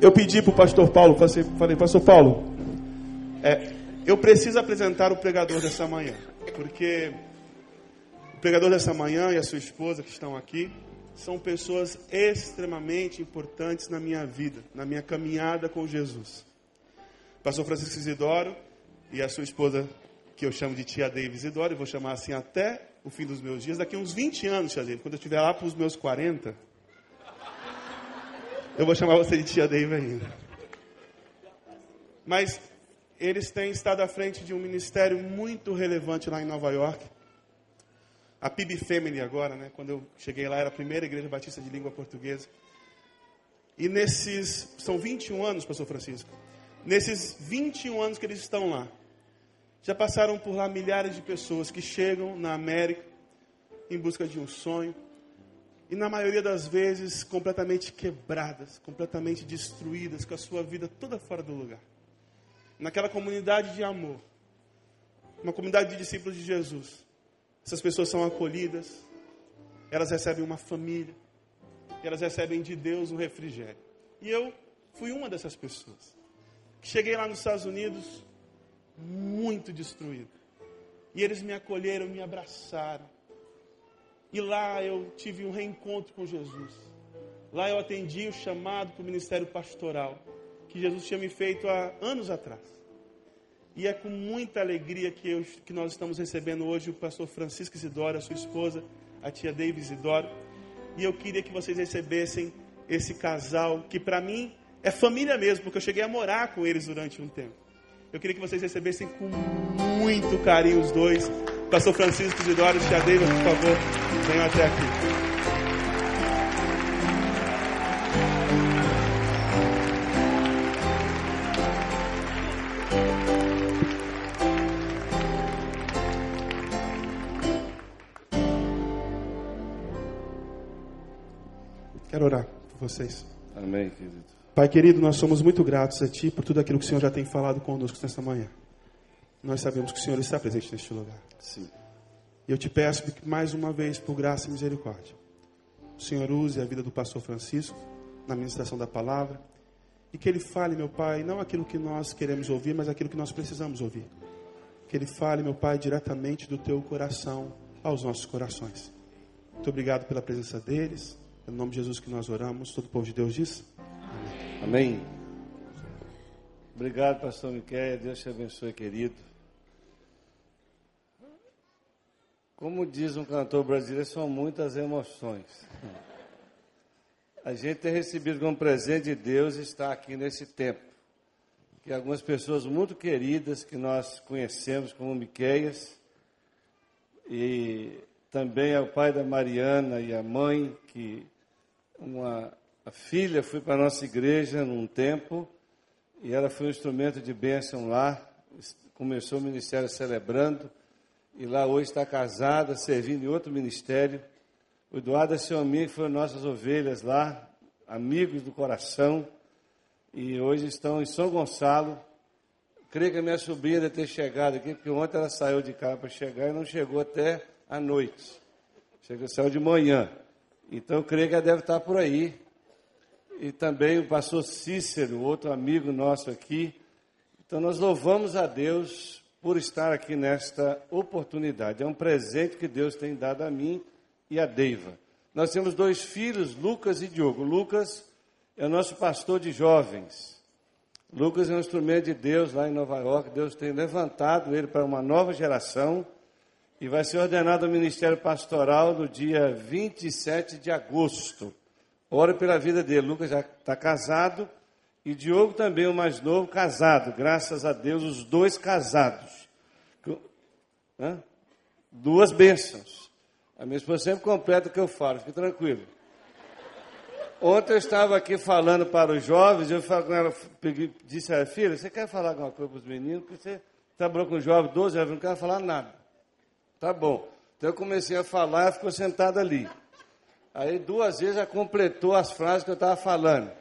eu pedi para o pastor Paulo, falei, pastor Paulo, é, eu preciso apresentar o pregador dessa manhã, porque o pregador dessa manhã e a sua esposa que estão aqui são pessoas extremamente importantes na minha vida, na minha caminhada com Jesus. Pastor Francisco Isidoro e a sua esposa, que eu chamo de tia Davis Isidoro, e vou chamar assim até o fim dos meus dias, daqui uns 20 anos, tia Davis, quando eu estiver lá para os meus 40, eu vou chamar você de tia Davis ainda. Mas eles têm estado à frente de um ministério muito relevante lá em Nova York, a PIB Family agora, né? Quando eu cheguei lá, era a primeira igreja batista de língua portuguesa. E nesses, são 21 anos, pastor Francisco. Nesses 21 anos que eles estão lá, já passaram por lá milhares de pessoas que chegam na América em busca de um sonho. E na maioria das vezes completamente quebradas, completamente destruídas, com a sua vida toda fora do lugar. Naquela comunidade de amor, uma comunidade de discípulos de Jesus essas pessoas são acolhidas, elas recebem uma família, elas recebem de Deus um refrigério. E eu fui uma dessas pessoas. Cheguei lá nos Estados Unidos muito destruído. E eles me acolheram, me abraçaram. E lá eu tive um reencontro com Jesus. Lá eu atendi o chamado para o ministério pastoral que Jesus tinha me feito há anos atrás. E é com muita alegria que, eu, que nós estamos recebendo hoje o pastor Francisco Isidoro, a sua esposa, a tia David Isidoro. E eu queria que vocês recebessem esse casal, que para mim é família mesmo, porque eu cheguei a morar com eles durante um tempo. Eu queria que vocês recebessem com muito carinho os dois. Pastor Francisco Isidoro e tia David, por favor, venham até aqui. Quero orar por vocês. Amém, querido. Pai querido, nós somos muito gratos a Ti por tudo aquilo que o Senhor já tem falado conosco nesta manhã. Nós sabemos que o Senhor está presente neste lugar. Sim. E eu te peço que mais uma vez, por graça e misericórdia, o Senhor use a vida do pastor Francisco na ministração da palavra e que ele fale, meu Pai, não aquilo que nós queremos ouvir, mas aquilo que nós precisamos ouvir. Que ele fale, meu Pai, diretamente do teu coração aos nossos corações. Muito obrigado pela presença deles. É no nome de Jesus que nós oramos. Todo o povo de Deus diz. Amém. Amém. Obrigado, pastor Miquel. Deus te abençoe, querido. Como diz um cantor brasileiro, são muitas emoções. A gente tem recebido como presente de Deus estar aqui nesse tempo. Que algumas pessoas muito queridas que nós conhecemos como Miqueias e também o pai da Mariana e a mãe que uma a filha foi para a nossa igreja num tempo e ela foi um instrumento de bênção lá. Começou o ministério celebrando e lá hoje está casada, servindo em outro ministério. O Eduardo e seu amigo foram nossas ovelhas lá, amigos do coração, e hoje estão em São Gonçalo. Creio que a minha sobrinha deve ter chegado aqui, porque ontem ela saiu de casa para chegar e não chegou até a noite. Chegou, saiu de manhã. Então, creio que ela deve estar por aí. E também o pastor Cícero, outro amigo nosso aqui. Então, nós louvamos a Deus por estar aqui nesta oportunidade. É um presente que Deus tem dado a mim e a Deiva. Nós temos dois filhos, Lucas e Diogo. Lucas é o nosso pastor de jovens. Lucas é um instrumento de Deus lá em Nova York. Deus tem levantado ele para uma nova geração e vai ser ordenado ao ministério pastoral no dia 27 de agosto. Ora pela vida dele. Lucas já está casado e Diogo também, o mais novo, casado. Graças a Deus, os dois casados. Hã? Duas bênçãos. A minha esposa sempre completa o que eu falo, fique tranquilo. Ontem eu estava aqui falando para os jovens, eu falo com ela, peguei, disse a filha, você quer falar alguma coisa para os meninos? Porque você trabalhou com jovens 12 anos, não quer falar nada. Tá bom. Então eu comecei a falar, ela ficou sentada ali. Aí duas vezes ela completou as frases que eu estava falando.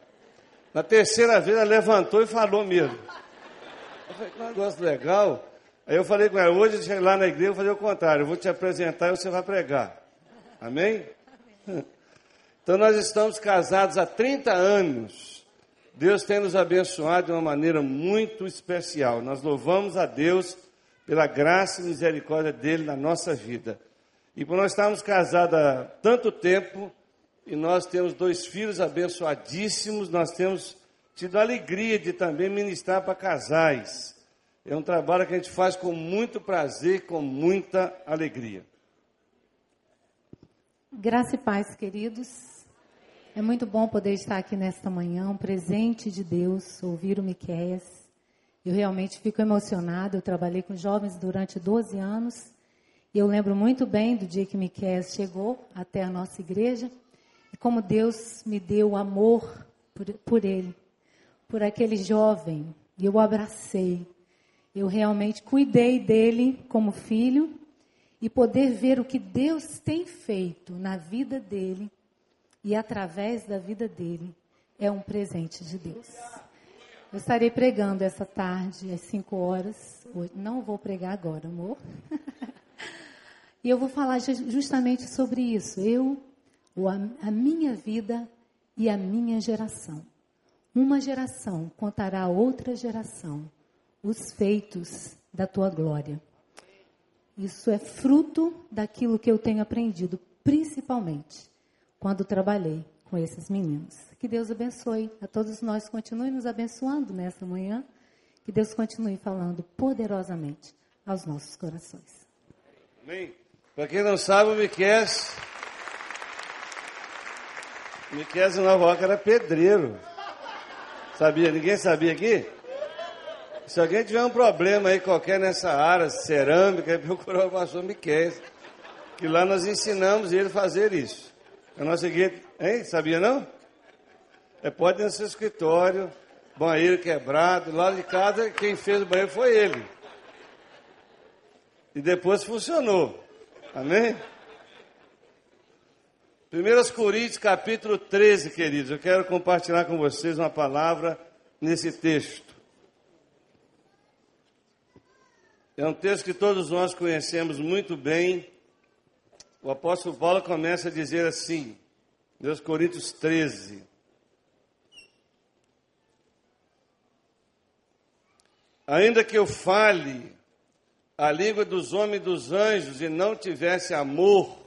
Na terceira vez ela levantou e falou mesmo. Eu falei, que negócio legal. Aí eu falei com ela, hoje lá na igreja eu fazer o contrário, eu vou te apresentar e você vai pregar. Amém? Então nós estamos casados há 30 anos. Deus tem nos abençoado de uma maneira muito especial. Nós louvamos a Deus pela graça e misericórdia dele na nossa vida. E por nós estarmos casados há tanto tempo, e nós temos dois filhos abençoadíssimos, nós temos tido a alegria de também ministrar para casais. É um trabalho que a gente faz com muito prazer, com muita alegria. Graça e paz, queridos. É muito bom poder estar aqui nesta manhã, um presente de Deus, ouvir o Miqueias. Eu realmente fico emocionada. Eu trabalhei com jovens durante 12 anos. E eu lembro muito bem do dia que Miqueias chegou até a nossa igreja como Deus me deu amor por, por ele, por aquele jovem. E eu o abracei. Eu realmente cuidei dele como filho e poder ver o que Deus tem feito na vida dele e através da vida dele é um presente de Deus. Eu estarei pregando essa tarde às 5 horas. Não vou pregar agora, amor. e eu vou falar justamente sobre isso. Eu, a minha vida e a minha geração. Uma geração contará a outra geração os feitos da tua glória. Isso é fruto daquilo que eu tenho aprendido, principalmente quando trabalhei com esses meninos. Que Deus abençoe a todos nós, continue nos abençoando nessa manhã. Que Deus continue falando poderosamente aos nossos corações. Amém. Para quem não sabe, o Miquel, Miquel York era pedreiro. Sabia? Ninguém sabia aqui? Se alguém tiver um problema aí qualquer nessa área, cerâmica, procurar o pastor Miquel. Que lá nós ensinamos ele a fazer isso. A nossa igreja, hein? Sabia não? É, pode ir no seu escritório, banheiro quebrado, lá de casa quem fez o banheiro foi ele. E depois funcionou. Amém? 1 Coríntios capítulo 13, queridos. Eu quero compartilhar com vocês uma palavra nesse texto. É um texto que todos nós conhecemos muito bem o apóstolo Paulo começa a dizer assim, Deus Coríntios 13. Ainda que eu fale a língua dos homens e dos anjos e não tivesse amor,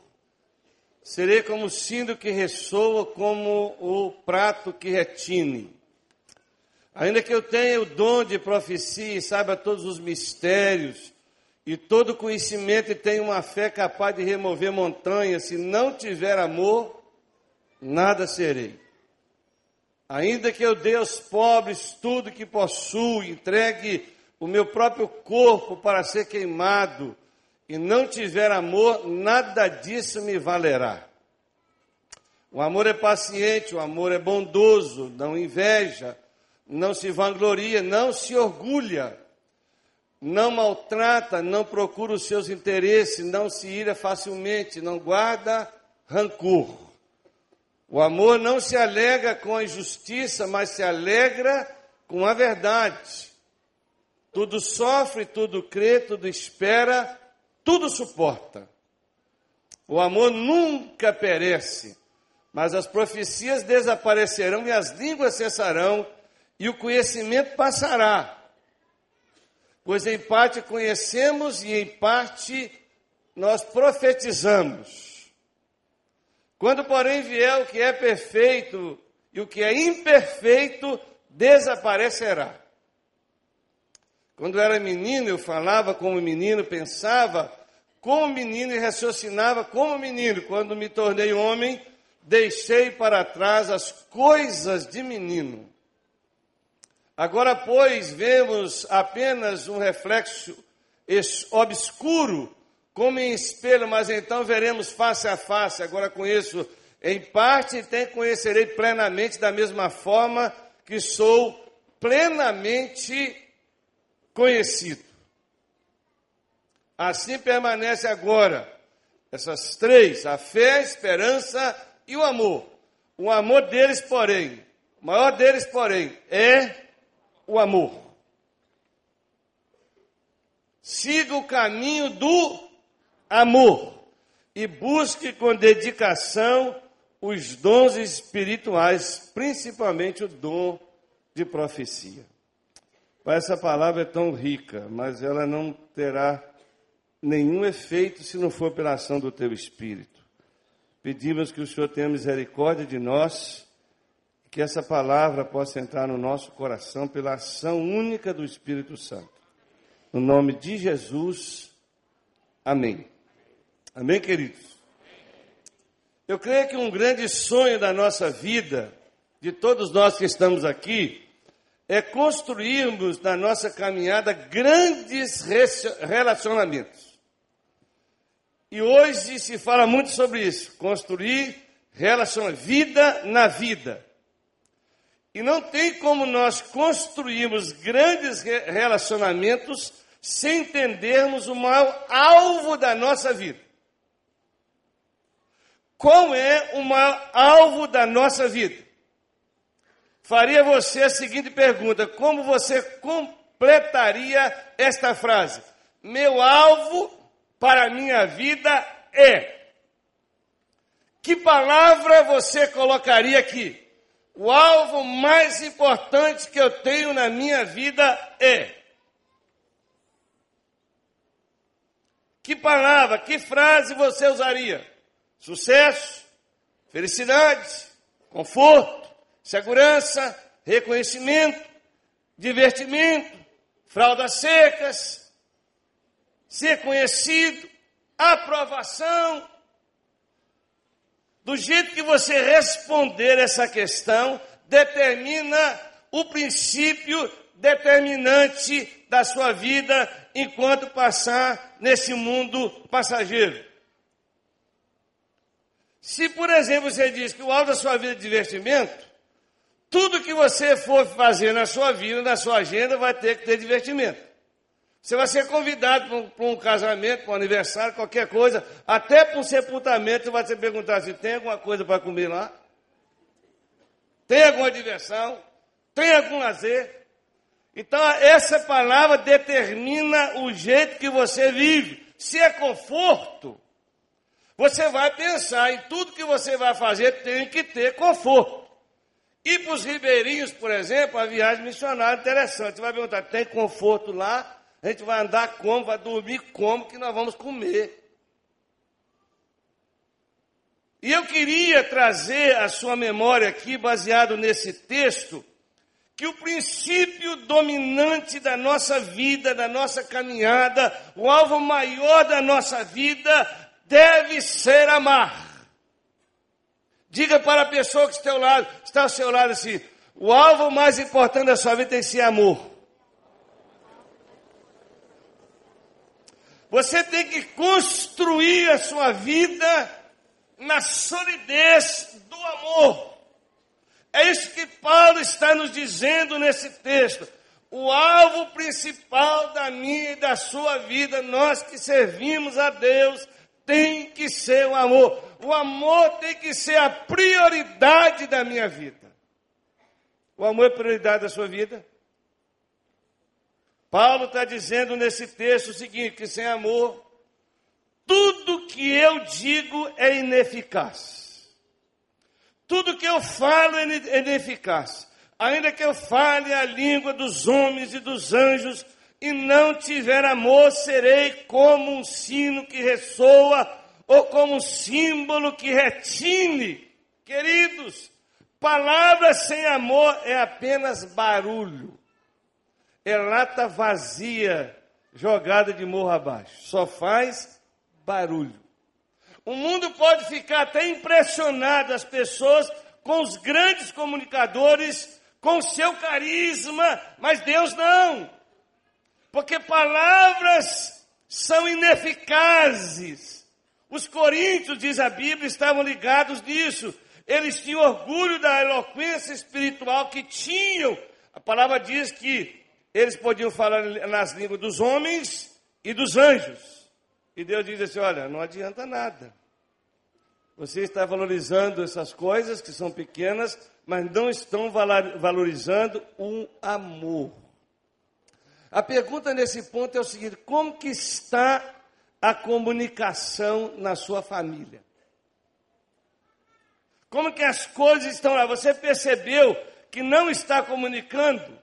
serei como o sino que ressoa, como o prato que retine. Ainda que eu tenha o dom de profecia e saiba todos os mistérios, e todo conhecimento e tem uma fé capaz de remover montanhas, se não tiver amor, nada serei. Ainda que eu dê aos pobres tudo que possuo, entregue o meu próprio corpo para ser queimado, e não tiver amor, nada disso me valerá. O amor é paciente, o amor é bondoso, não inveja, não se vangloria, não se orgulha não maltrata, não procura os seus interesses, não se ira facilmente, não guarda rancor. O amor não se alega com a injustiça, mas se alegra com a verdade. Tudo sofre, tudo crê, tudo espera, tudo suporta. O amor nunca perece, mas as profecias desaparecerão e as línguas cessarão e o conhecimento passará pois em parte conhecemos e em parte nós profetizamos. Quando, porém, vier o que é perfeito e o que é imperfeito, desaparecerá. Quando era menino, eu falava como menino, pensava como menino e raciocinava como menino. Quando me tornei homem, deixei para trás as coisas de menino. Agora, pois, vemos apenas um reflexo obscuro, como em espelho, mas então veremos face a face. Agora conheço em parte, então conhecerei plenamente, da mesma forma que sou plenamente conhecido. Assim permanece agora essas três: a fé, a esperança e o amor. O amor deles, porém, o maior deles, porém, é o amor. Siga o caminho do amor e busque com dedicação os dons espirituais, principalmente o dom de profecia. Essa palavra é tão rica, mas ela não terá nenhum efeito se não for pela ação do teu Espírito. Pedimos que o Senhor tenha misericórdia de nós, que essa palavra possa entrar no nosso coração pela ação única do Espírito Santo. No nome de Jesus, amém. Amém, queridos? Eu creio que um grande sonho da nossa vida, de todos nós que estamos aqui, é construirmos na nossa caminhada grandes relacionamentos. E hoje se fala muito sobre isso, construir relacionamento, vida na vida. E não tem como nós construirmos grandes relacionamentos sem entendermos o maior alvo da nossa vida. Qual é o maior alvo da nossa vida? faria você a seguinte pergunta: como você completaria esta frase? Meu alvo para a minha vida é. Que palavra você colocaria aqui? O alvo mais importante que eu tenho na minha vida é. Que palavra, que frase você usaria? Sucesso, felicidade, conforto, segurança, reconhecimento, divertimento, fraldas secas, ser conhecido, aprovação. Do jeito que você responder essa questão, determina o princípio determinante da sua vida enquanto passar nesse mundo passageiro. Se, por exemplo, você diz que o alvo da sua vida é divertimento, tudo que você for fazer na sua vida, na sua agenda, vai ter que ter divertimento. Você vai ser convidado para um, para um casamento, para um aniversário, qualquer coisa, até para um sepultamento, você vai se perguntar se tem alguma coisa para comer lá, tem alguma diversão, tem algum lazer. Então, essa palavra determina o jeito que você vive. Se é conforto, você vai pensar em tudo que você vai fazer, tem que ter conforto. E para os ribeirinhos, por exemplo, a viagem missionária é interessante. Você vai perguntar, tem conforto lá? A gente vai andar como? Vai dormir como? Que nós vamos comer. E eu queria trazer a sua memória aqui, baseado nesse texto, que o princípio dominante da nossa vida, da nossa caminhada, o alvo maior da nossa vida, deve ser amar. Diga para a pessoa que está ao, lado, está ao seu lado assim: o alvo mais importante da sua vida tem que ser amor. Você tem que construir a sua vida na solidez do amor. É isso que Paulo está nos dizendo nesse texto. O alvo principal da minha e da sua vida, nós que servimos a Deus, tem que ser o amor. O amor tem que ser a prioridade da minha vida. O amor é prioridade da sua vida? Paulo está dizendo nesse texto o seguinte: que sem amor, tudo que eu digo é ineficaz. Tudo que eu falo é, é ineficaz. Ainda que eu fale a língua dos homens e dos anjos, e não tiver amor, serei como um sino que ressoa ou como um símbolo que retine. Queridos, palavras sem amor é apenas barulho. É lata vazia jogada de morro abaixo. Só faz barulho. O mundo pode ficar até impressionado, as pessoas, com os grandes comunicadores, com seu carisma, mas Deus não. Porque palavras são ineficazes. Os coríntios, diz a Bíblia, estavam ligados nisso. Eles tinham orgulho da eloquência espiritual que tinham. A palavra diz que eles podiam falar nas línguas dos homens e dos anjos. E Deus diz assim: olha, não adianta nada. Você está valorizando essas coisas que são pequenas, mas não estão valorizando o amor. A pergunta nesse ponto é o seguinte: como que está a comunicação na sua família? Como que as coisas estão lá? Você percebeu que não está comunicando,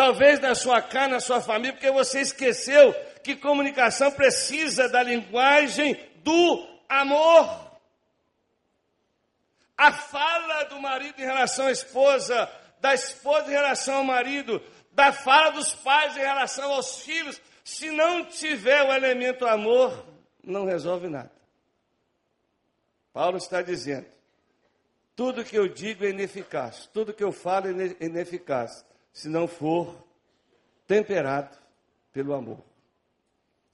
talvez na sua casa, na sua família, porque você esqueceu que comunicação precisa da linguagem do amor. A fala do marido em relação à esposa, da esposa em relação ao marido, da fala dos pais em relação aos filhos, se não tiver o elemento amor, não resolve nada. Paulo está dizendo: tudo que eu digo é ineficaz, tudo que eu falo é ineficaz, se não for temperado pelo amor.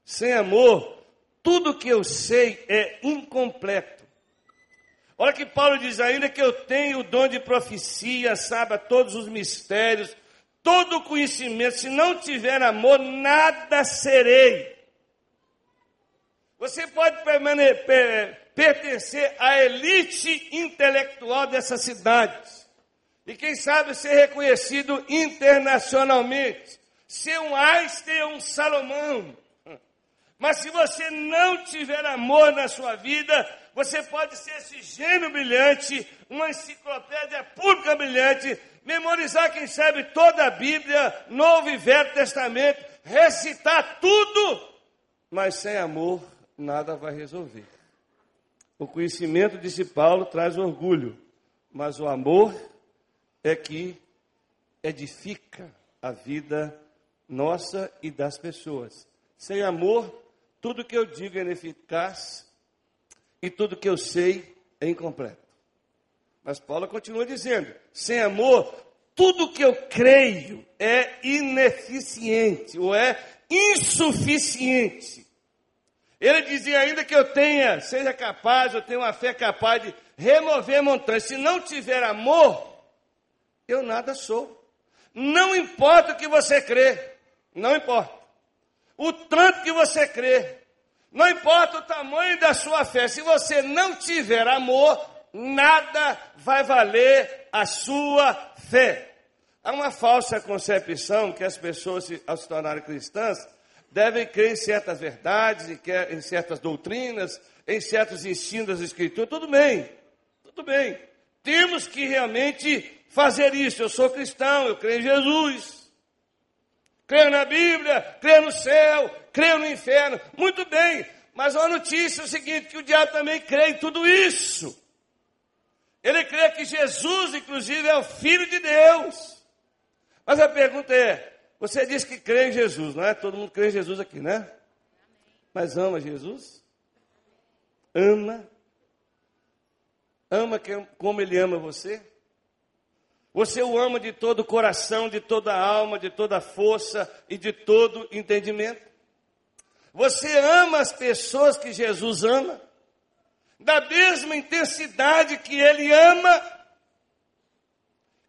Sem amor, tudo que eu sei é incompleto. Olha que Paulo diz ainda que eu tenho o dom de profecia, saiba todos os mistérios, todo o conhecimento. Se não tiver amor, nada serei. Você pode pertencer à elite intelectual dessas cidades. E quem sabe ser reconhecido internacionalmente. Ser um Einstein ou um Salomão. Mas se você não tiver amor na sua vida, você pode ser esse gênio brilhante, uma enciclopédia pública brilhante, memorizar, quem sabe, toda a Bíblia, Novo e Velho Testamento, recitar tudo, mas sem amor nada vai resolver. O conhecimento, disse Paulo, traz orgulho, mas o amor é que edifica a vida nossa e das pessoas. Sem amor, tudo que eu digo é ineficaz e tudo que eu sei é incompleto. Mas Paulo continua dizendo: sem amor, tudo que eu creio é ineficiente ou é insuficiente. Ele dizia ainda que eu tenha, seja capaz, eu tenho uma fé capaz de remover montanhas. Se não tiver amor, eu nada sou. Não importa o que você crê, não importa. O tanto que você crê, não importa o tamanho da sua fé, se você não tiver amor, nada vai valer a sua fé. Há uma falsa concepção que as pessoas, ao se tornarem cristãs, devem crer em certas verdades, em certas doutrinas, em certos ensinos das Escrituras. Tudo bem, tudo bem. Temos que realmente fazer isso. Eu sou cristão, eu creio em Jesus. Creio na Bíblia, creio no céu, creio no inferno. Muito bem, mas a notícia é o seguinte: que o diabo também crê em tudo isso. Ele crê que Jesus, inclusive, é o Filho de Deus. Mas a pergunta é: você diz que crê em Jesus, não é? Todo mundo crê em Jesus aqui, né? Mas ama Jesus? Ama? Ama como Ele ama você? Você o ama de todo o coração, de toda a alma, de toda a força e de todo entendimento? Você ama as pessoas que Jesus ama? Da mesma intensidade que Ele ama?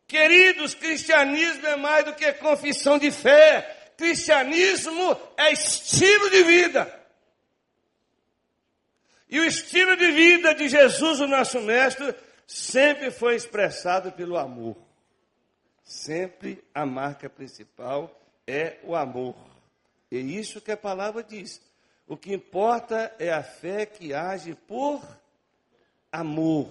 Queridos, cristianismo é mais do que confissão de fé. Cristianismo é estilo de vida. E o estilo de vida de Jesus, o nosso mestre, sempre foi expressado pelo amor. Sempre a marca principal é o amor. É isso que a palavra diz. O que importa é a fé que age por amor.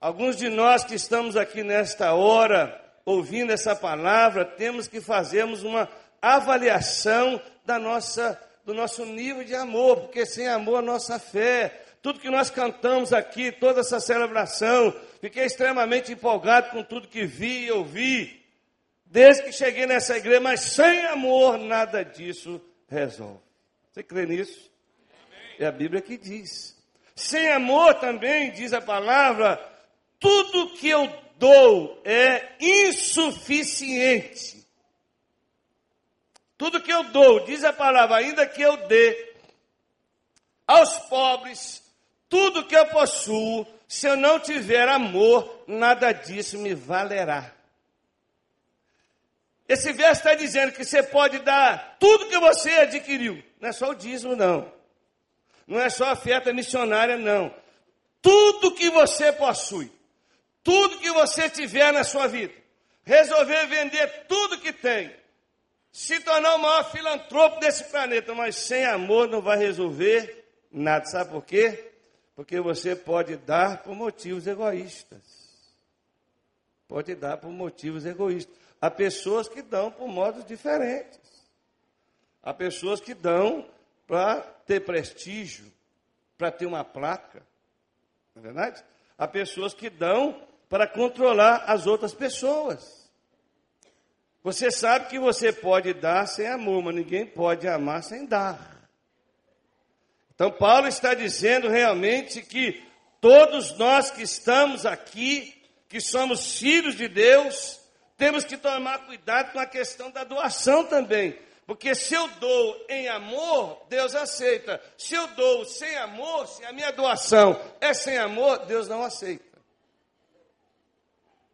Alguns de nós que estamos aqui nesta hora, ouvindo essa palavra, temos que fazermos uma avaliação da nossa, do nosso nível de amor, porque sem amor a nossa fé, tudo que nós cantamos aqui, toda essa celebração, fiquei extremamente empolgado com tudo que vi e ouvi, desde que cheguei nessa igreja, mas sem amor nada disso resolve. Você crê nisso? É a Bíblia que diz. Sem amor também, diz a palavra, tudo que eu dou é insuficiente. Tudo que eu dou, diz a palavra, ainda que eu dê aos pobres tudo que eu possuo, se eu não tiver amor, nada disso me valerá. Esse verso está dizendo que você pode dar tudo que você adquiriu. Não é só o dízimo, não. Não é só a oferta missionária, não. Tudo que você possui tudo que você tiver na sua vida, resolver vender tudo que tem, se tornar o maior filantropo desse planeta, mas sem amor não vai resolver nada. Sabe por quê? Porque você pode dar por motivos egoístas. pode dar por motivos egoístas. Há pessoas que dão por modos diferentes. Há pessoas que dão para ter prestígio, para ter uma placa. Não é verdade? Há pessoas que dão para controlar as outras pessoas. Você sabe que você pode dar sem amor, mas ninguém pode amar sem dar. Então, Paulo está dizendo realmente que todos nós que estamos aqui, que somos filhos de Deus, temos que tomar cuidado com a questão da doação também. Porque se eu dou em amor, Deus aceita. Se eu dou sem amor, se a minha doação é sem amor, Deus não aceita.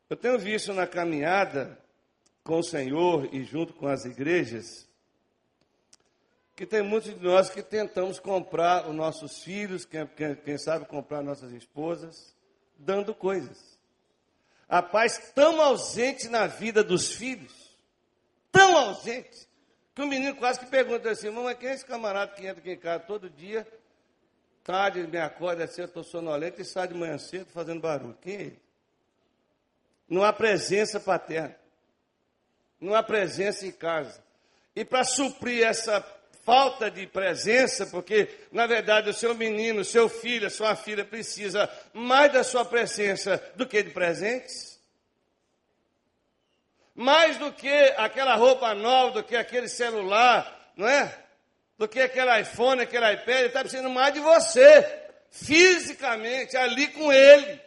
Eu tenho visto na caminhada com o Senhor e junto com as igrejas, que tem muitos de nós que tentamos comprar os nossos filhos, quem, quem, quem sabe comprar nossas esposas, dando coisas. A paz tão ausente na vida dos filhos, tão ausente, que o menino quase que pergunta assim, mamãe, quem é esse camarada que entra aqui em casa todo dia, tarde, me acorda assim, eu estou sonolento e sai de manhã cedo fazendo barulho. Quem é ele? Não há presença paterna. Não há presença em casa. E para suprir essa falta de presença, porque na verdade o seu menino, o seu filho, a sua filha precisa mais da sua presença do que de presentes. Mais do que aquela roupa nova, do que aquele celular, não é? Do que aquele iPhone, aquele iPad, ele está precisando mais de você, fisicamente, ali com ele.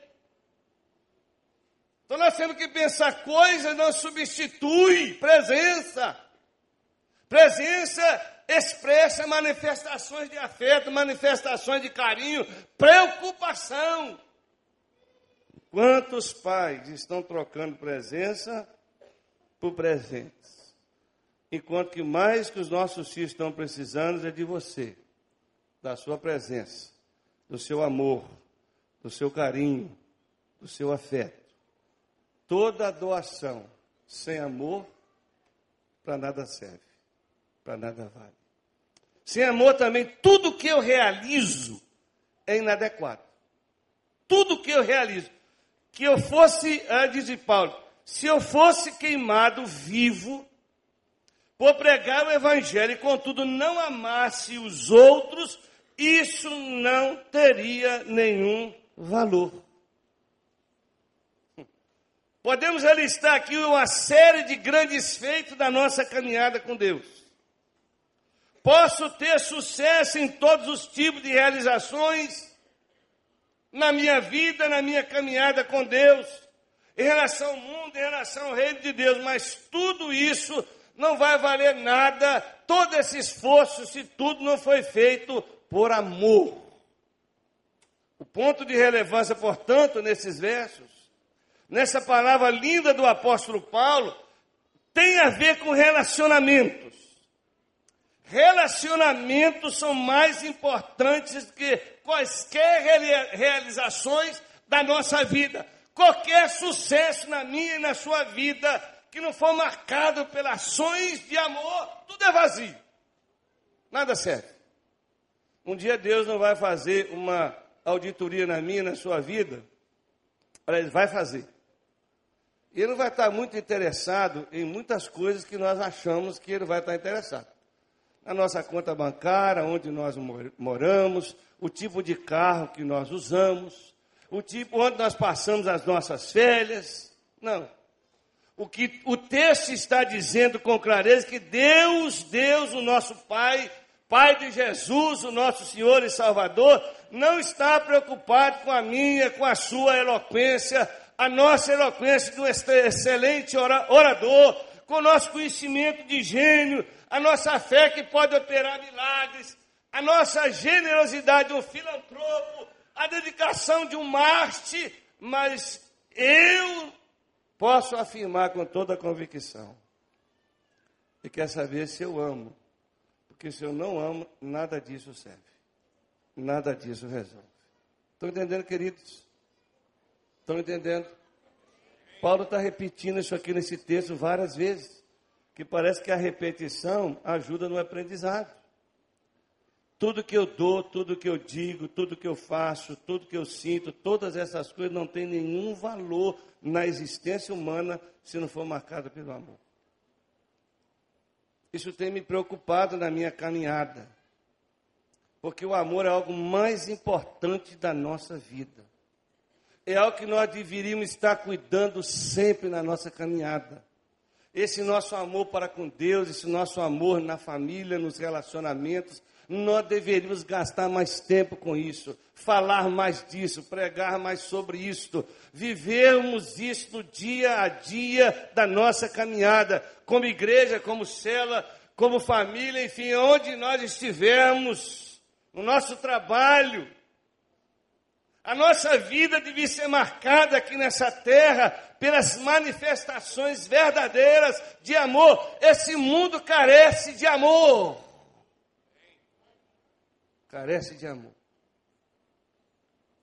Então nós temos que pensar, coisa não substitui presença. Presença expressa manifestações de afeto, manifestações de carinho, preocupação. Quantos pais estão trocando presença por presentes? Enquanto que mais que os nossos filhos estão precisando é de você, da sua presença, do seu amor, do seu carinho, do seu afeto. Toda doação sem amor para nada serve, para nada vale. Sem amor também, tudo que eu realizo é inadequado. Tudo que eu realizo. Que eu fosse, ah, diz Paulo, se eu fosse queimado vivo por pregar o evangelho e contudo não amasse os outros, isso não teria nenhum valor. Podemos alistar aqui uma série de grandes feitos da nossa caminhada com Deus. Posso ter sucesso em todos os tipos de realizações na minha vida, na minha caminhada com Deus, em relação ao mundo, em relação ao reino de Deus, mas tudo isso não vai valer nada, todo esse esforço, se tudo não foi feito por amor. O ponto de relevância, portanto, nesses versos, nessa palavra linda do apóstolo Paulo, tem a ver com relacionamentos. Relacionamentos são mais importantes do que quaisquer realizações da nossa vida. Qualquer sucesso na minha e na sua vida que não for marcado pelas ações de amor, tudo é vazio. Nada serve. Um dia Deus não vai fazer uma auditoria na minha e na sua vida. Ele vai fazer. E ele não vai estar muito interessado em muitas coisas que nós achamos que ele vai estar interessado. Na nossa conta bancária, onde nós moramos, o tipo de carro que nós usamos, o tipo onde nós passamos as nossas férias. Não. O que o texto está dizendo com clareza que Deus, Deus, o nosso Pai, Pai de Jesus, o nosso Senhor e Salvador, não está preocupado com a minha, com a sua eloquência, a nossa eloquência um excelente orador, com o nosso conhecimento de gênio, a nossa fé que pode operar milagres, a nossa generosidade de um filantropo, a dedicação de um Marte, mas eu posso afirmar com toda a convicção. E quer saber se eu amo. Porque se eu não amo, nada disso serve. Nada disso resolve. Estão entendendo, queridos? Estão entendendo? Paulo está repetindo isso aqui nesse texto várias vezes, que parece que a repetição ajuda no aprendizado. Tudo que eu dou, tudo que eu digo, tudo que eu faço, tudo que eu sinto, todas essas coisas não têm nenhum valor na existência humana se não for marcada pelo amor. Isso tem me preocupado na minha caminhada. Porque o amor é algo mais importante da nossa vida. É algo que nós deveríamos estar cuidando sempre na nossa caminhada. Esse nosso amor para com Deus, esse nosso amor na família, nos relacionamentos, nós deveríamos gastar mais tempo com isso, falar mais disso, pregar mais sobre isto, vivermos isto dia a dia da nossa caminhada, como igreja, como cela, como família, enfim, onde nós estivermos, no nosso trabalho. A nossa vida deve ser marcada aqui nessa terra pelas manifestações verdadeiras de amor. Esse mundo carece de amor carece de amor.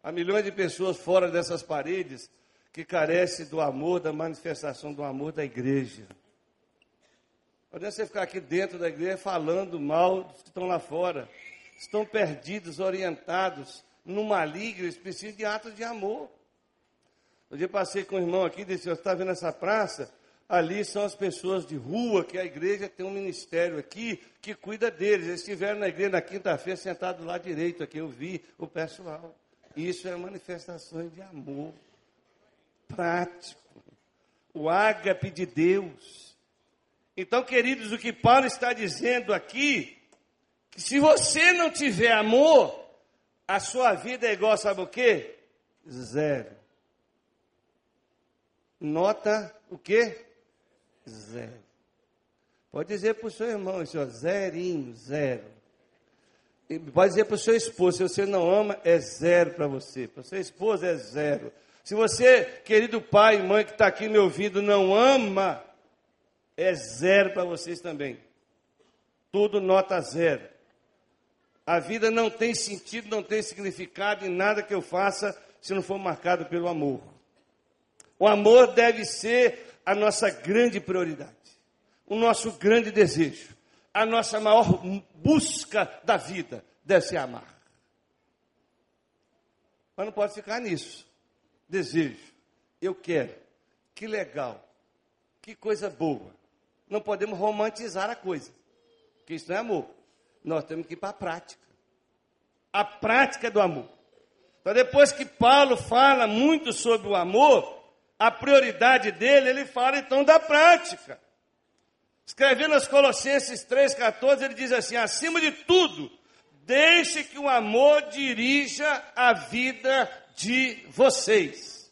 Há milhões de pessoas fora dessas paredes que carecem do amor, da manifestação do amor da igreja. Não adianta você ficar aqui dentro da igreja falando mal dos que estão lá fora. Estão perdidos, orientados no maligno, eles precisam de atos de amor. Um dia passei com o irmão aqui e disse, você está vendo essa praça? ali são as pessoas de rua, que a igreja tem um ministério aqui que cuida deles. Eles estiveram na igreja na quinta-feira sentados lá direito, aqui eu vi o pessoal. Isso é manifestações de amor prático. O ágape de Deus. Então, queridos, o que Paulo está dizendo aqui, que se você não tiver amor, a sua vida é igual, sabe o quê? Zero. Nota o quê? Zero. Pode dizer para o seu irmão, isso, zerinho, zero. Pode dizer para o seu esposo, se você não ama, é zero para você. Para sua esposa é zero. Se você, querido pai e mãe que está aqui me ouvindo, não ama, é zero para vocês também. Tudo nota zero. A vida não tem sentido, não tem significado em nada que eu faça se não for marcado pelo amor. O amor deve ser a nossa grande prioridade, o nosso grande desejo, a nossa maior busca da vida deve ser amar. Mas não pode ficar nisso. Desejo, eu quero, que legal, que coisa boa. Não podemos romantizar a coisa, porque isso não é amor. Nós temos que ir para a prática. A prática do amor. Então, depois que Paulo fala muito sobre o amor, a prioridade dele, ele fala então da prática. Escrevendo as Colossenses 3,14, ele diz assim: acima de tudo, deixe que o amor dirija a vida de vocês.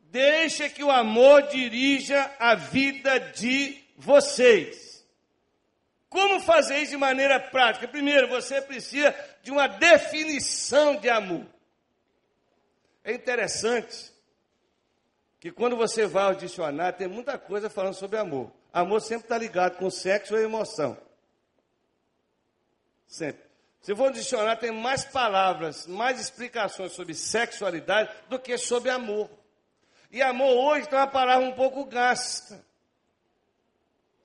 Deixe que o amor dirija a vida de vocês. Como fazer isso de maneira prática? Primeiro, você precisa de uma definição de amor. É interessante que quando você vai ao dicionário, tem muita coisa falando sobre amor. Amor sempre está ligado com sexo ou emoção. Sempre. Se for no dicionário, tem mais palavras, mais explicações sobre sexualidade do que sobre amor. E amor hoje tem uma palavra um pouco gasta.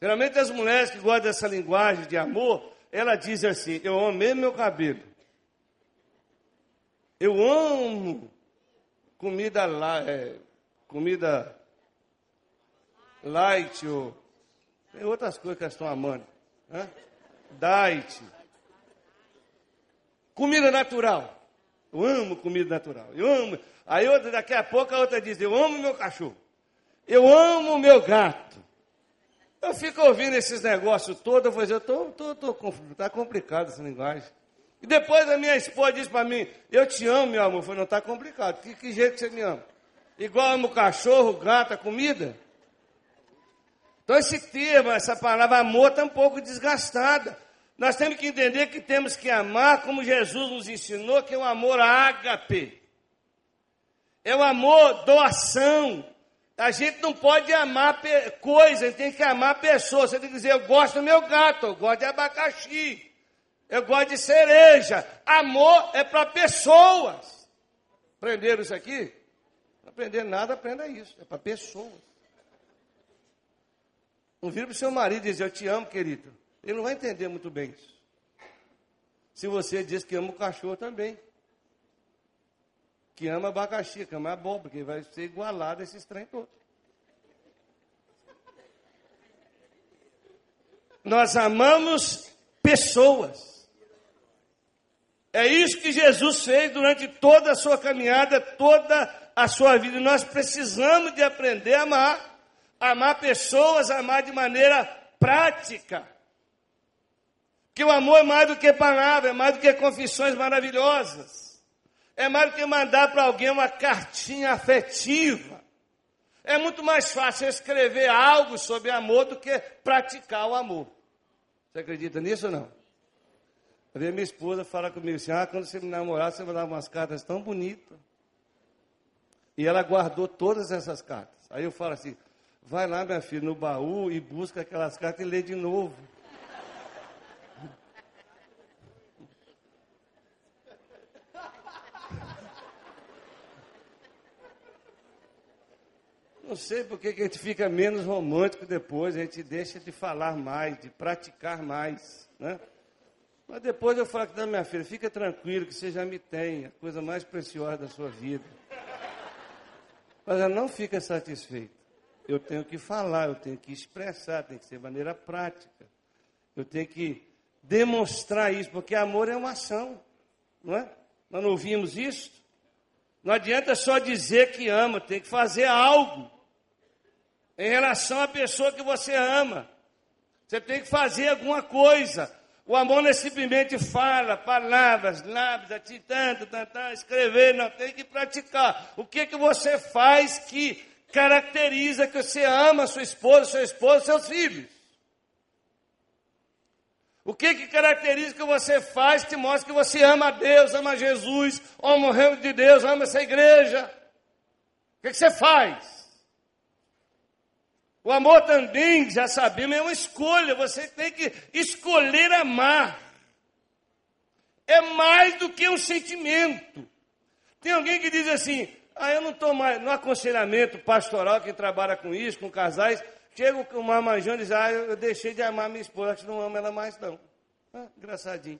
Geralmente as mulheres que gostam dessa linguagem de amor, ela diz assim: Eu amei meu cabelo. Eu amo comida lá, é, comida light, ou tem outras coisas que elas estão amando. Né? Diet. Comida natural. Eu amo comida natural. Eu amo. Aí outra, daqui a pouco a outra diz, eu amo meu cachorro. Eu amo meu gato. Eu fico ouvindo esses negócios todos, eu vou dizer, eu tô, tô, tô, tá complicado essa linguagem. E depois a minha esposa diz para mim, eu te amo, meu amor. Eu falei, não, está complicado. Que, que jeito você me ama? igual amo cachorro, gato, comida. Então esse termo, essa palavra amor está um pouco desgastada. Nós temos que entender que temos que amar como Jesus nos ensinou, que é o um amor ágape. É o um amor doação. A gente não pode amar coisa, a gente tem que amar pessoas. Você tem que dizer, eu gosto do meu gato, eu gosto de abacaxi, eu gosto de cereja. Amor é para pessoas. Aprenderam isso aqui? aprender nada, aprenda isso. É para pessoas. Não vira para o seu marido e dizer, eu te amo, querido. Ele não vai entender muito bem isso. se você diz que ama o cachorro também. Que ama abacaxi, que ama abóbora, porque vai ser igualado a esses trem todos. Nós amamos pessoas. É isso que Jesus fez durante toda a sua caminhada, toda a sua vida. Nós precisamos de aprender a amar. Amar pessoas, amar de maneira prática. Que o amor é mais do que palavras, é mais do que confissões maravilhosas. É mais do que mandar para alguém uma cartinha afetiva. É muito mais fácil escrever algo sobre amor do que praticar o amor. Você acredita nisso ou não? Eu vi minha esposa falar comigo assim: ah, quando você me namorar, você dar umas cartas tão bonitas. E ela guardou todas essas cartas. Aí eu falo assim: vai lá, minha filha, no baú e busca aquelas cartas e lê de novo. Não sei por que a gente fica menos romântico depois, a gente deixa de falar mais, de praticar mais, né? Mas depois eu falo que, não, minha filha, fica tranquilo que você já me tem, a coisa mais preciosa da sua vida. Mas ela não fica satisfeita. Eu tenho que falar, eu tenho que expressar, tem que ser de maneira prática. Eu tenho que demonstrar isso, porque amor é uma ação, não é? Nós não ouvimos isso? Não adianta só dizer que ama, tem que fazer algo em relação à pessoa que você ama. Você tem que fazer alguma coisa. O amor não é simplesmente fala, palavras, lábios, atitando, escrever, não, tem que praticar. O que que você faz que caracteriza que você ama sua esposa, seu esposo, seus filhos? O que que caracteriza que você faz que mostra que você ama a Deus, ama Jesus, ama o reino de Deus, ama essa igreja? O que, que você faz? O amor também, já sabemos, é uma escolha. Você tem que escolher amar. É mais do que um sentimento. Tem alguém que diz assim: ah, eu não estou mais no aconselhamento pastoral, que trabalha com isso, com casais. Chega o marmanjão e diz: ah, eu deixei de amar minha esposa, acho que não amo ela mais, não. Ah, engraçadinho.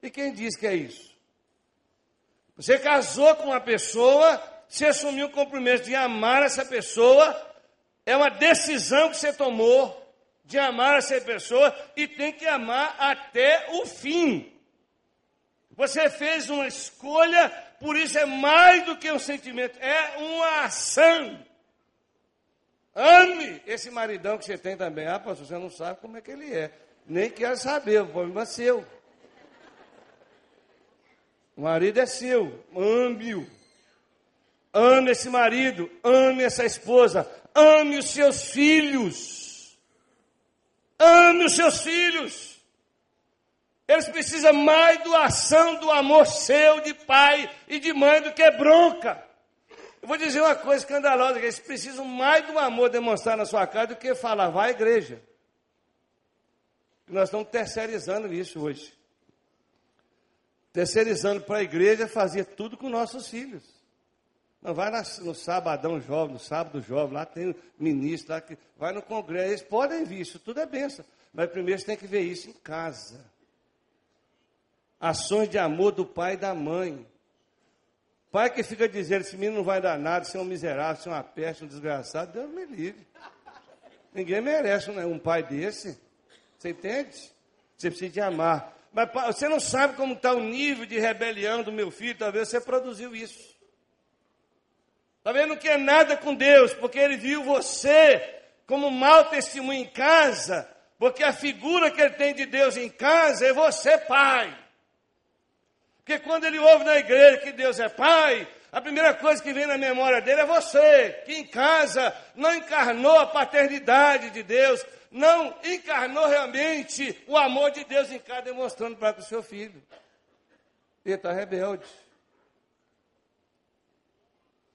E quem diz que é isso? Você casou com uma pessoa você assumiu o compromisso de amar essa pessoa, é uma decisão que você tomou de amar essa pessoa e tem que amar até o fim. Você fez uma escolha, por isso é mais do que um sentimento, é uma ação. Ame esse maridão que você tem também. Ah, pastor, você não sabe como é que ele é. Nem quer saber, o problema é seu. O marido é seu, ame-o. Ame esse marido, ame essa esposa, ame os seus filhos. Ame os seus filhos. Eles precisam mais doação do amor seu de pai e de mãe do que bronca. Eu vou dizer uma coisa escandalosa, eles precisam mais do amor demonstrar na sua casa do que falar, vai à igreja. Nós estamos terceirizando isso hoje. Terceirizando para a igreja fazer tudo com nossos filhos. Não, vai no sabadão jovem, no sábado jovem, lá tem ministro, lá que vai no congresso, eles podem vir, isso tudo é benção. Mas primeiro você tem que ver isso em casa. Ações de amor do pai e da mãe. Pai que fica dizendo, esse menino não vai dar nada, você é um miserável, você é uma peste, um desgraçado, Deus me livre. Ninguém merece um pai desse. Você entende? Você precisa de amar. Mas você não sabe como está o nível de rebelião do meu filho, talvez você produziu isso. Talvez não quer nada com Deus, porque ele viu você como mau testemunho em casa, porque a figura que ele tem de Deus em casa é você, pai. Porque quando ele ouve na igreja que Deus é pai, a primeira coisa que vem na memória dele é você, que em casa não encarnou a paternidade de Deus, não encarnou realmente o amor de Deus em casa, demonstrando para o seu filho. Ele está rebelde.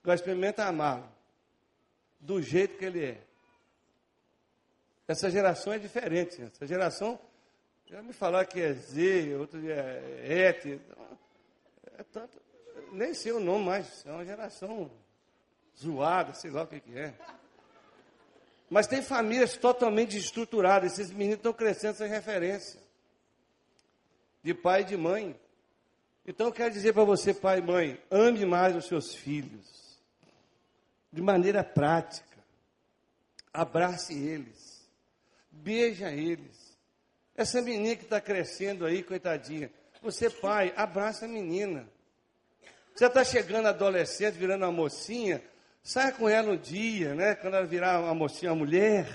Agora experimenta amá-lo do jeito que ele é. Essa geração é diferente. Essa geração, já me falar que é Z, outro é ET, é tanto, nem sei o nome mais, é uma geração zoada, sei lá o que, que é. Mas tem famílias totalmente estruturadas, esses meninos estão crescendo sem referência. de pai e de mãe. Então eu quero dizer para você, pai e mãe, ame mais os seus filhos, de maneira prática. Abrace eles, beija eles. Essa menina que está crescendo aí, coitadinha, você, pai, abraça a menina. Você está chegando adolescente, virando uma mocinha, saia com ela um dia, né? Quando ela virar uma mocinha, uma mulher.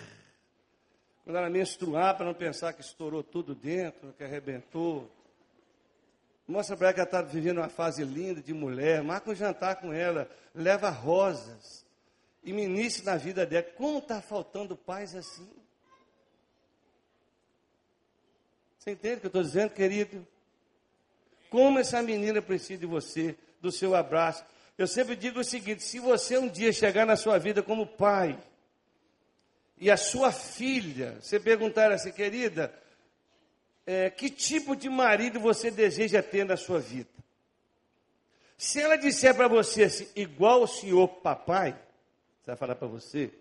Quando ela menstruar, para não pensar que estourou tudo dentro, que arrebentou. Mostra para ela que ela está vivendo uma fase linda de mulher. Marca um jantar com ela. Leva rosas. E ministre na vida dela. Como está faltando paz assim? Você entende o que eu estou dizendo, querido? Como essa menina precisa de você, do seu abraço. Eu sempre digo o seguinte: se você um dia chegar na sua vida como pai, e a sua filha, você perguntar assim, querida, é, que tipo de marido você deseja ter na sua vida? Se ela disser para você assim, igual o senhor papai, você vai falar para você,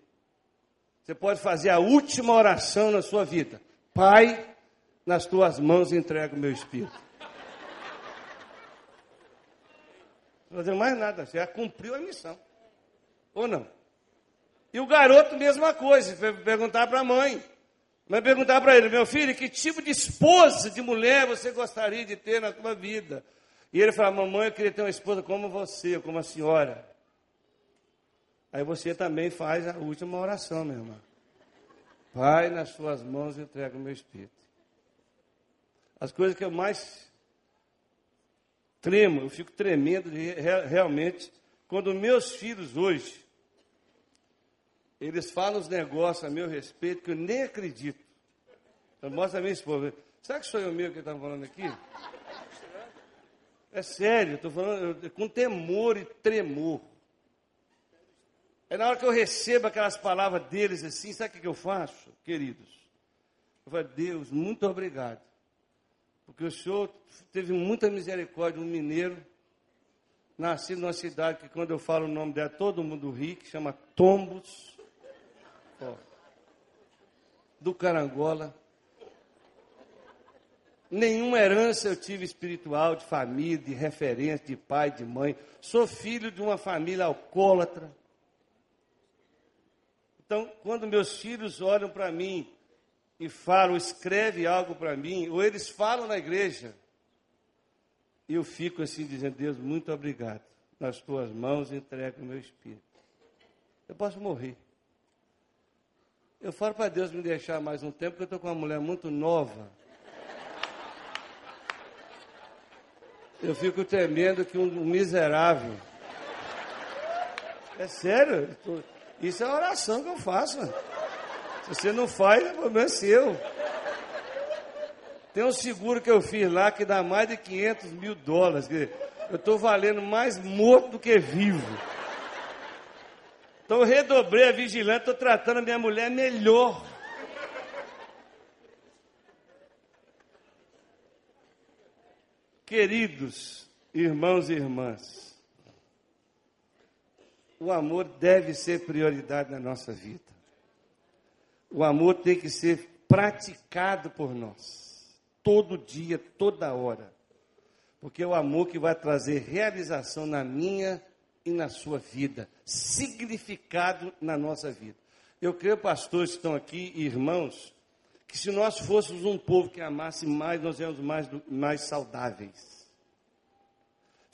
você pode fazer a última oração na sua vida. Pai, nas tuas mãos entrego o meu espírito. Não fazer mais nada, você já cumpriu a missão. Ou não? E o garoto, mesma coisa, perguntar para a mãe. Vai perguntar para ele, meu filho, que tipo de esposa, de mulher você gostaria de ter na sua vida? E ele fala, mamãe, eu queria ter uma esposa como você, como a senhora. Aí você também faz a última oração, meu irmão. Pai, nas suas mãos entrego o meu espírito. As coisas que eu mais tremo, eu fico tremendo de, realmente, quando meus filhos hoje, eles falam os negócios a meu respeito que eu nem acredito. Então, mostra a minha esposa. Será que sou eu mesmo que está falando aqui? É sério, estou falando com temor e tremor. É na hora que eu recebo aquelas palavras deles assim, sabe o que eu faço, queridos? Eu falo, Deus, muito obrigado. Porque o Senhor teve muita misericórdia, um mineiro, nascido numa cidade que quando eu falo o nome dela, todo mundo ri, que chama Tombos, ó, do Carangola. Nenhuma herança eu tive espiritual, de família, de referência, de pai, de mãe. Sou filho de uma família alcoólatra. Então, quando meus filhos olham para mim e falam, escreve algo para mim, ou eles falam na igreja, eu fico assim dizendo, Deus, muito obrigado. Nas tuas mãos entrego o meu espírito. Eu posso morrer. Eu falo para Deus me deixar mais um tempo, porque eu estou com uma mulher muito nova. Eu fico temendo que um miserável. É sério, isso é a oração que eu faço. Mano. Se você não faz, o problema é seu. Tem um seguro que eu fiz lá que dá mais de 500 mil dólares. Eu estou valendo mais morto do que vivo. Então eu redobrei a vigilância, estou tratando a minha mulher melhor. Queridos irmãos e irmãs, o amor deve ser prioridade na nossa vida. O amor tem que ser praticado por nós, todo dia, toda hora. Porque é o amor que vai trazer realização na minha e na sua vida, significado na nossa vida. Eu creio, pastores que estão aqui, irmãos, que se nós fôssemos um povo que amasse mais, nós éramos mais, mais saudáveis.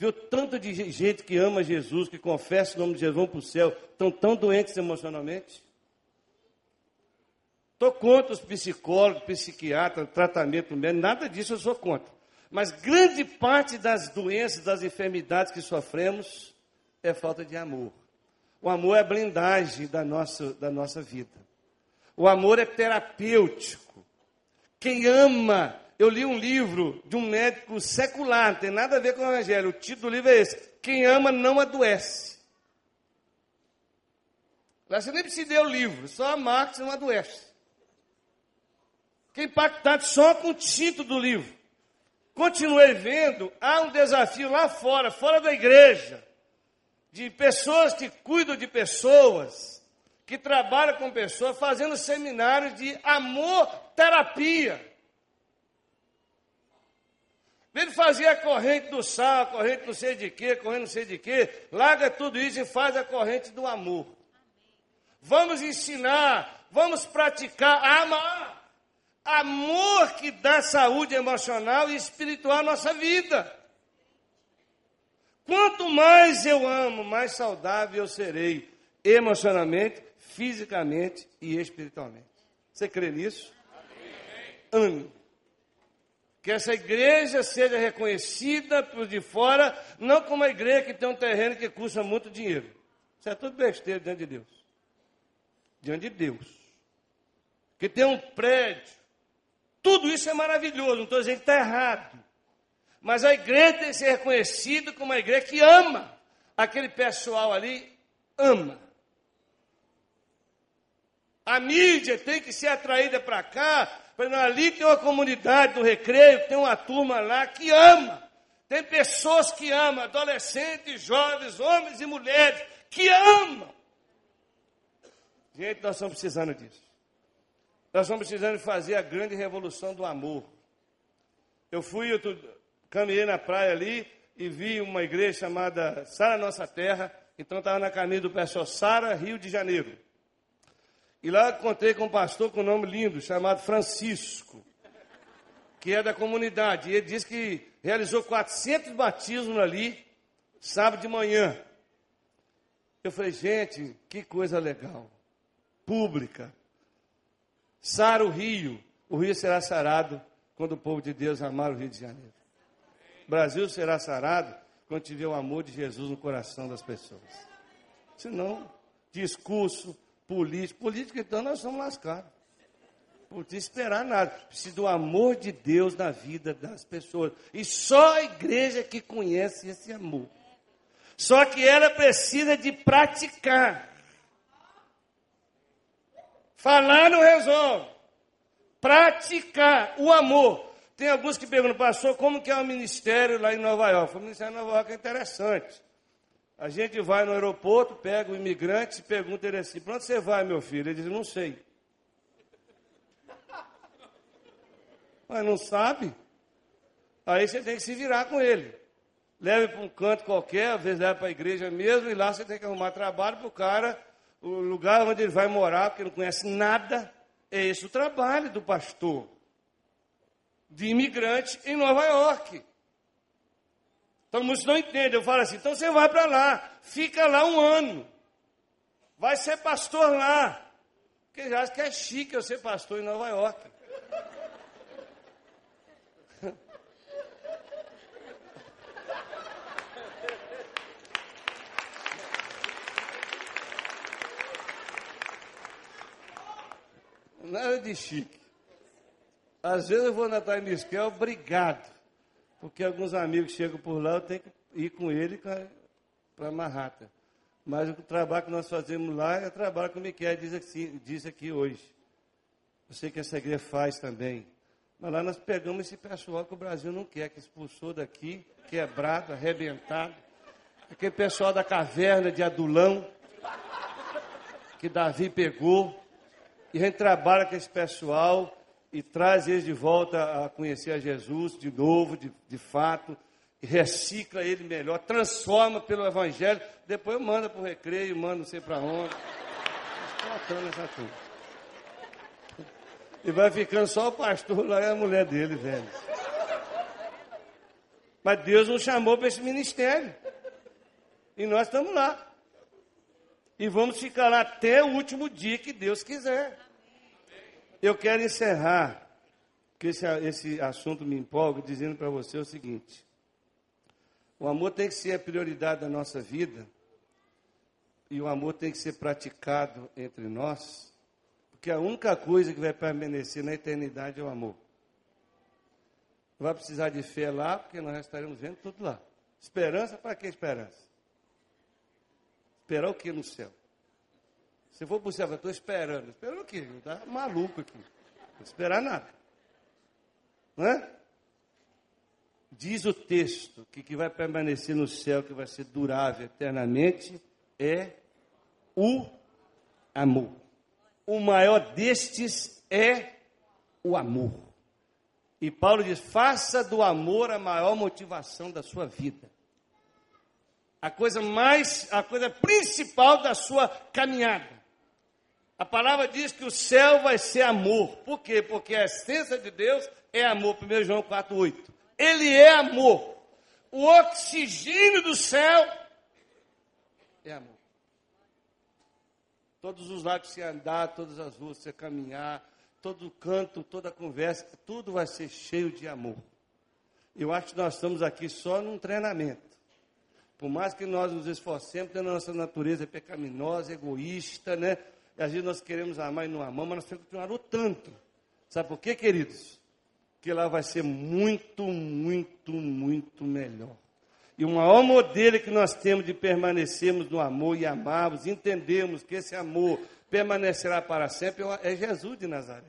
Viu tanto de gente que ama Jesus, que confessa o nome de Jesus, vão para o céu, estão tão doentes emocionalmente? Estou contra os psicólogos, psiquiatras, tratamento médico, nada disso eu sou contra. Mas grande parte das doenças, das enfermidades que sofremos é falta de amor. O amor é a blindagem da nossa, da nossa vida. O amor é terapêutico. Quem ama, eu li um livro de um médico secular, não tem nada a ver com o evangelho. O título do livro é esse: Quem ama não adoece. Você nem precisa ler o livro, só amar que você não adoece. Fiquei impactado só com o título do livro. Continuei vendo, há um desafio lá fora, fora da igreja, de pessoas que cuidam de pessoas, que trabalham com pessoas, fazendo seminários de amor terapia. Ele fazia a corrente do sal, a corrente não sei de quê, corrente não sei de quê. Larga tudo isso e faz a corrente do amor. Vamos ensinar, vamos praticar, amar. Amor que dá saúde emocional e espiritual à nossa vida. Quanto mais eu amo, mais saudável eu serei emocionalmente, fisicamente e espiritualmente. Você crê nisso? Ame. Que essa igreja seja reconhecida por de fora, não como uma igreja que tem um terreno que custa muito dinheiro. Isso é tudo besteira diante de Deus. Diante de Deus. Que tem um prédio. Tudo isso é maravilhoso, não estou dizendo que está errado. Mas a igreja tem que ser reconhecida como uma igreja que ama. Aquele pessoal ali ama. A mídia tem que ser atraída para cá, ali tem uma comunidade do recreio, tem uma turma lá que ama. Tem pessoas que amam, adolescentes, jovens, homens e mulheres, que amam. Gente, nós estamos precisando disso. Nós estamos precisando fazer a grande revolução do amor. Eu fui, eu caminhei na praia ali e vi uma igreja chamada Sara Nossa Terra. Então estava na caminho do pessoal Sara, Rio de Janeiro. E lá encontrei com um pastor com um nome lindo, chamado Francisco, que é da comunidade. E ele disse que realizou 400 batismos ali, sábado de manhã. Eu falei, gente, que coisa legal. Pública. Sara o rio. O rio será sarado quando o povo de Deus amar o Rio de Janeiro. O Brasil será sarado quando tiver o amor de Jesus no coração das pessoas. Senão, discurso, político. Político, então, nós somos lascados. Não esperar nada. Precisa do amor de Deus na vida das pessoas. E só a igreja que conhece esse amor. Só que ela precisa de praticar. Falar não resolve. Praticar o amor. Tem alguns que perguntam, pastor, como que é o ministério lá em Nova York? O ministério de Nova York é interessante. A gente vai no aeroporto, pega o imigrante e pergunta ele assim: para onde você vai, meu filho? Ele diz: não sei. Mas não sabe? Aí você tem que se virar com ele. Leve para um canto qualquer, às vezes leva para a igreja mesmo, e lá você tem que arrumar trabalho para o cara, o lugar onde ele vai morar, porque não conhece nada. É esse o trabalho do pastor, de imigrante em Nova York. Então muitos não entendem. Eu falo assim: então você vai para lá, fica lá um ano, vai ser pastor lá. Porque já acha que é chique eu ser pastor em Nova York. Nada de chique. Às vezes eu vou na Times Square, obrigado. Porque alguns amigos chegam por lá, eu tenho que ir com ele para Marrata. Mas o trabalho que nós fazemos lá é o trabalho que o Miquel diz aqui, diz aqui hoje. Eu sei que essa igreja faz também. Mas lá nós pegamos esse pessoal que o Brasil não quer, que expulsou daqui, quebrado, arrebentado. Aquele pessoal da caverna de Adulão, que Davi pegou. E a gente trabalha com esse pessoal e traz eles de volta a conhecer a Jesus de novo, de, de fato, recicla ele melhor, transforma pelo Evangelho, depois manda para o recreio, manda não sei para onde. Explotando essa turma. E vai ficando só o pastor lá e a mulher dele, velho. Mas Deus nos chamou para esse ministério. E nós estamos lá. E vamos ficar lá até o último dia que Deus quiser. Eu quero encerrar, porque esse, esse assunto me empolga, dizendo para você o seguinte: o amor tem que ser a prioridade da nossa vida, e o amor tem que ser praticado entre nós, porque a única coisa que vai permanecer na eternidade é o amor. Não vai precisar de fé lá, porque nós estaremos vendo tudo lá. Esperança, para que esperança? Esperar o que no céu? Se for para o céu, eu estou esperando. Esperando o quê? Está maluco aqui. Não esperar nada. Não é? Diz o texto que que vai permanecer no céu, que vai ser durável eternamente, é o amor. O maior destes é o amor. E Paulo diz: faça do amor a maior motivação da sua vida. A coisa mais, a coisa principal da sua caminhada. A palavra diz que o céu vai ser amor. Por quê? Porque a essência de Deus é amor. 1 João 4,8. Ele é amor. O oxigênio do céu é amor. Todos os lados que você andar, todas as ruas que você caminhar, todo canto, toda conversa, tudo vai ser cheio de amor. Eu acho que nós estamos aqui só num treinamento. Por mais que nós nos esforcemos, a nossa natureza é pecaminosa, egoísta, né? E às vezes nós queremos amar e não amamos, mas nós temos que continuar lutando. Sabe por quê, queridos? Que lá vai ser muito, muito, muito melhor. E o maior modelo que nós temos de permanecermos no amor e amarmos, entendemos que esse amor permanecerá para sempre, é Jesus de Nazaré.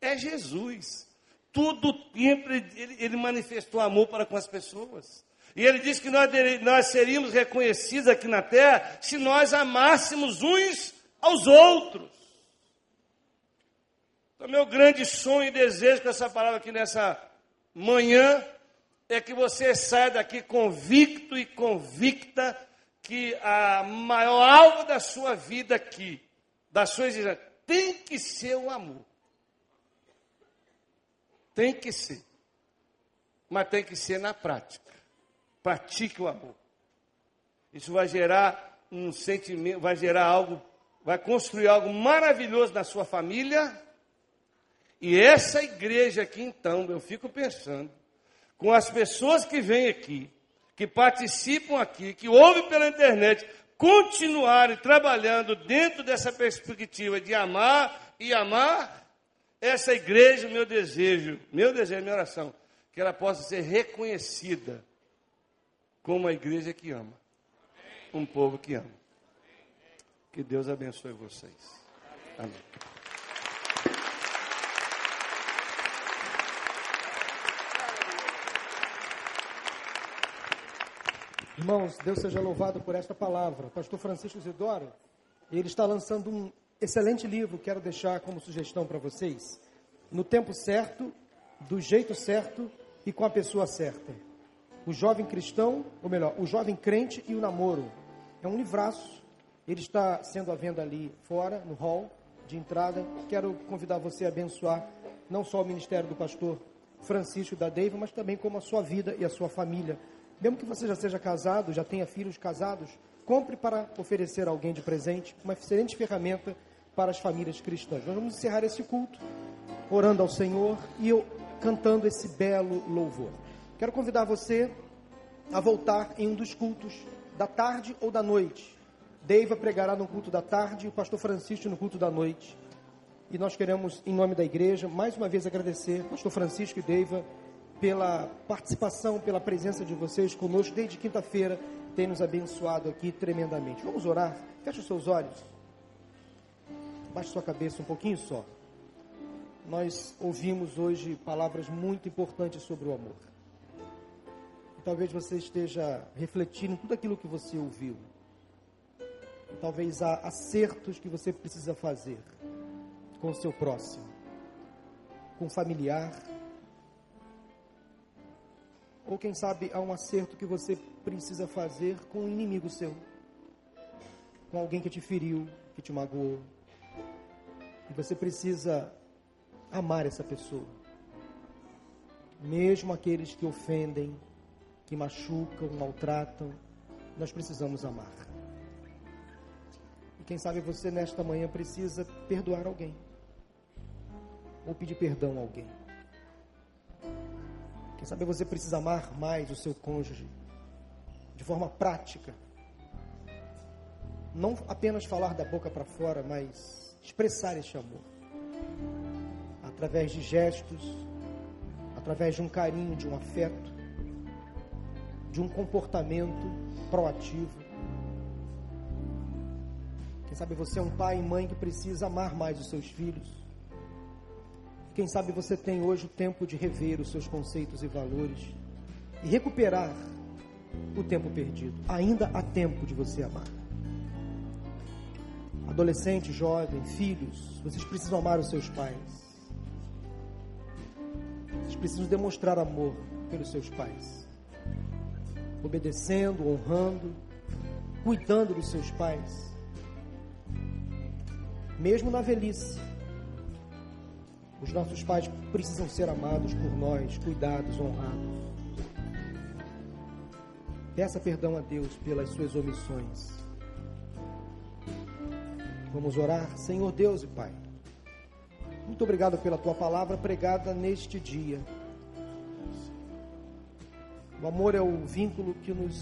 É Jesus. Tudo tempo ele, ele manifestou amor para com as pessoas. E ele disse que nós, nós seríamos reconhecidos aqui na terra se nós amássemos uns aos outros. Então, meu grande sonho e desejo com essa palavra aqui nessa manhã é que você saia daqui convicto e convicta que a maior alvo da sua vida aqui, da sua existência, tem que ser o amor. Tem que ser. Mas tem que ser na prática. Pratique o amor. Isso vai gerar um sentimento, vai gerar algo, vai construir algo maravilhoso na sua família. E essa igreja aqui, então, eu fico pensando, com as pessoas que vêm aqui, que participam aqui, que ouvem pela internet, continuarem trabalhando dentro dessa perspectiva de amar e amar, essa igreja, meu desejo, meu desejo, minha oração, que ela possa ser reconhecida como a igreja que ama, um povo que ama. Que Deus abençoe vocês. Amém. Irmãos, Deus seja louvado por esta palavra. Pastor Francisco Zidoro, ele está lançando um excelente livro, quero deixar como sugestão para vocês. No tempo certo, do jeito certo e com a pessoa certa. O jovem cristão, ou melhor, o jovem crente e o namoro. É um livraço. Ele está sendo à venda ali fora, no hall de entrada. Quero convidar você a abençoar não só o ministério do pastor Francisco da Deiva, mas também como a sua vida e a sua família mesmo que você já seja casado, já tenha filhos casados, compre para oferecer a alguém de presente uma excelente ferramenta para as famílias cristãs. Nós vamos encerrar esse culto orando ao Senhor e eu cantando esse belo louvor. Quero convidar você a voltar em um dos cultos da tarde ou da noite. Deiva pregará no culto da tarde e o pastor Francisco no culto da noite. E nós queremos, em nome da igreja, mais uma vez agradecer, pastor Francisco e Deiva, pela participação, pela presença de vocês conosco desde quinta-feira, tem nos abençoado aqui tremendamente. Vamos orar? Feche os seus olhos. Baixe sua cabeça um pouquinho só. Nós ouvimos hoje palavras muito importantes sobre o amor. talvez você esteja refletindo tudo aquilo que você ouviu. Talvez há acertos que você precisa fazer com o seu próximo, com o familiar, ou quem sabe há um acerto que você precisa fazer com um inimigo seu, com alguém que te feriu, que te magoou. E você precisa amar essa pessoa. Mesmo aqueles que ofendem, que machucam, maltratam, nós precisamos amar. E quem sabe você nesta manhã precisa perdoar alguém. Ou pedir perdão a alguém. Quem sabe você precisa amar mais o seu cônjuge de forma prática. Não apenas falar da boca para fora, mas expressar este amor. Através de gestos, através de um carinho, de um afeto, de um comportamento proativo. Quem sabe você é um pai e mãe que precisa amar mais os seus filhos quem sabe você tem hoje o tempo de rever os seus conceitos e valores e recuperar o tempo perdido. Ainda há tempo de você amar. Adolescente, jovem, filhos, vocês precisam amar os seus pais. precisam demonstrar amor pelos seus pais, obedecendo, honrando, cuidando dos seus pais, mesmo na velhice. Os nossos pais precisam ser amados por nós, cuidados, honrados. Peça perdão a Deus pelas suas omissões. Vamos orar, Senhor Deus e Pai. Muito obrigado pela tua palavra pregada neste dia. O amor é o vínculo que nos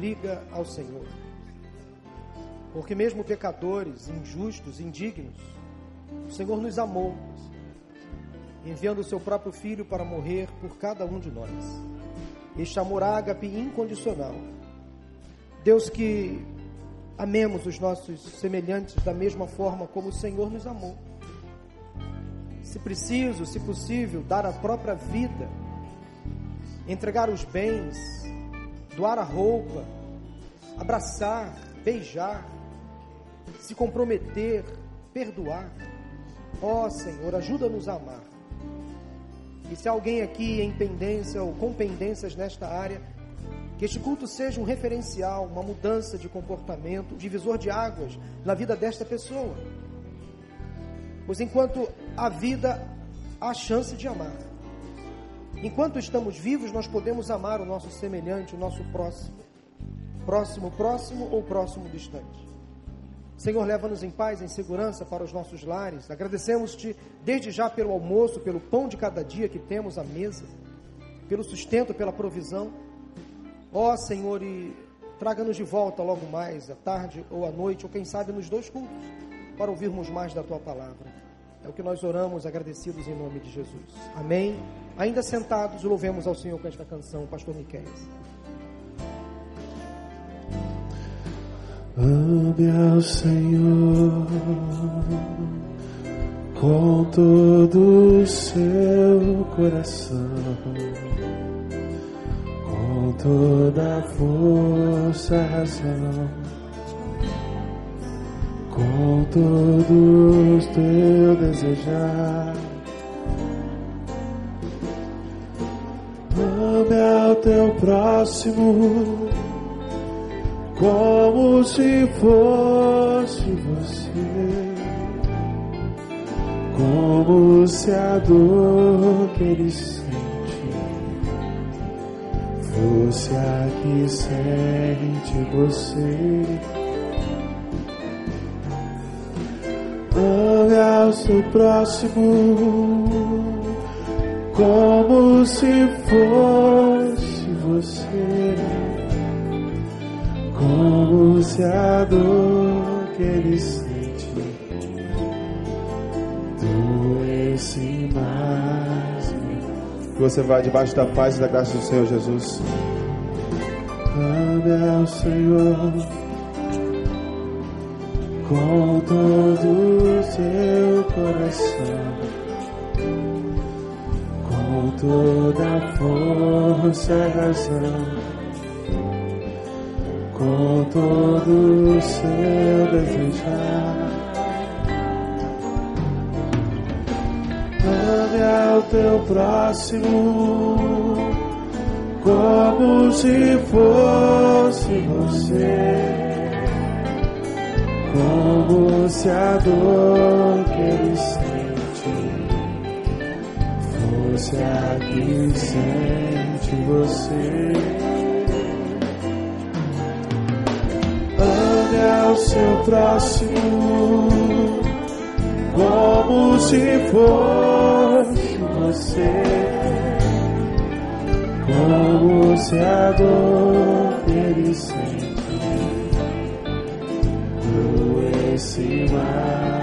liga ao Senhor. Porque mesmo pecadores, injustos, indignos, o Senhor nos amou, enviando o seu próprio filho para morrer por cada um de nós. Este amor ágape incondicional. Deus que amemos os nossos semelhantes da mesma forma como o Senhor nos amou se preciso, se possível, dar a própria vida, entregar os bens, doar a roupa, abraçar, beijar, se comprometer, perdoar. Ó oh, Senhor, ajuda-nos a amar. E se alguém aqui em pendência ou com pendências nesta área, que este culto seja um referencial, uma mudança de comportamento, divisor de águas na vida desta pessoa. Pois enquanto a vida, há chance de amar. Enquanto estamos vivos, nós podemos amar o nosso semelhante, o nosso próximo. Próximo, próximo ou próximo distante. Senhor, leva-nos em paz, em segurança para os nossos lares. Agradecemos-te desde já pelo almoço, pelo pão de cada dia que temos à mesa, pelo sustento, pela provisão. Ó Senhor, e traga-nos de volta logo mais, à tarde ou à noite, ou quem sabe nos dois cultos, para ouvirmos mais da tua palavra. É o que nós oramos agradecidos em nome de Jesus. Amém. Ainda sentados, louvemos ao Senhor com esta canção, Pastor Miquel. Ame ao Senhor com todo o seu coração, com toda a força razão com todos teu desejar. Ame ao teu próximo como se fosse você, como se a dor que ele sente fosse a que sente você. Ame ao seu próximo como se fosse você, como se a dor que ele sente mais. Que você vá debaixo da paz e da graça do Senhor Jesus. Ame ao Senhor com todo o seu coração, com toda a força e razão, com todo o seu desejar. Ame ao teu próximo como se fosse você como se a dor que ele sente fosse a que sente você. Ame ao seu próximo como se fosse você, como se a dor ele sente você.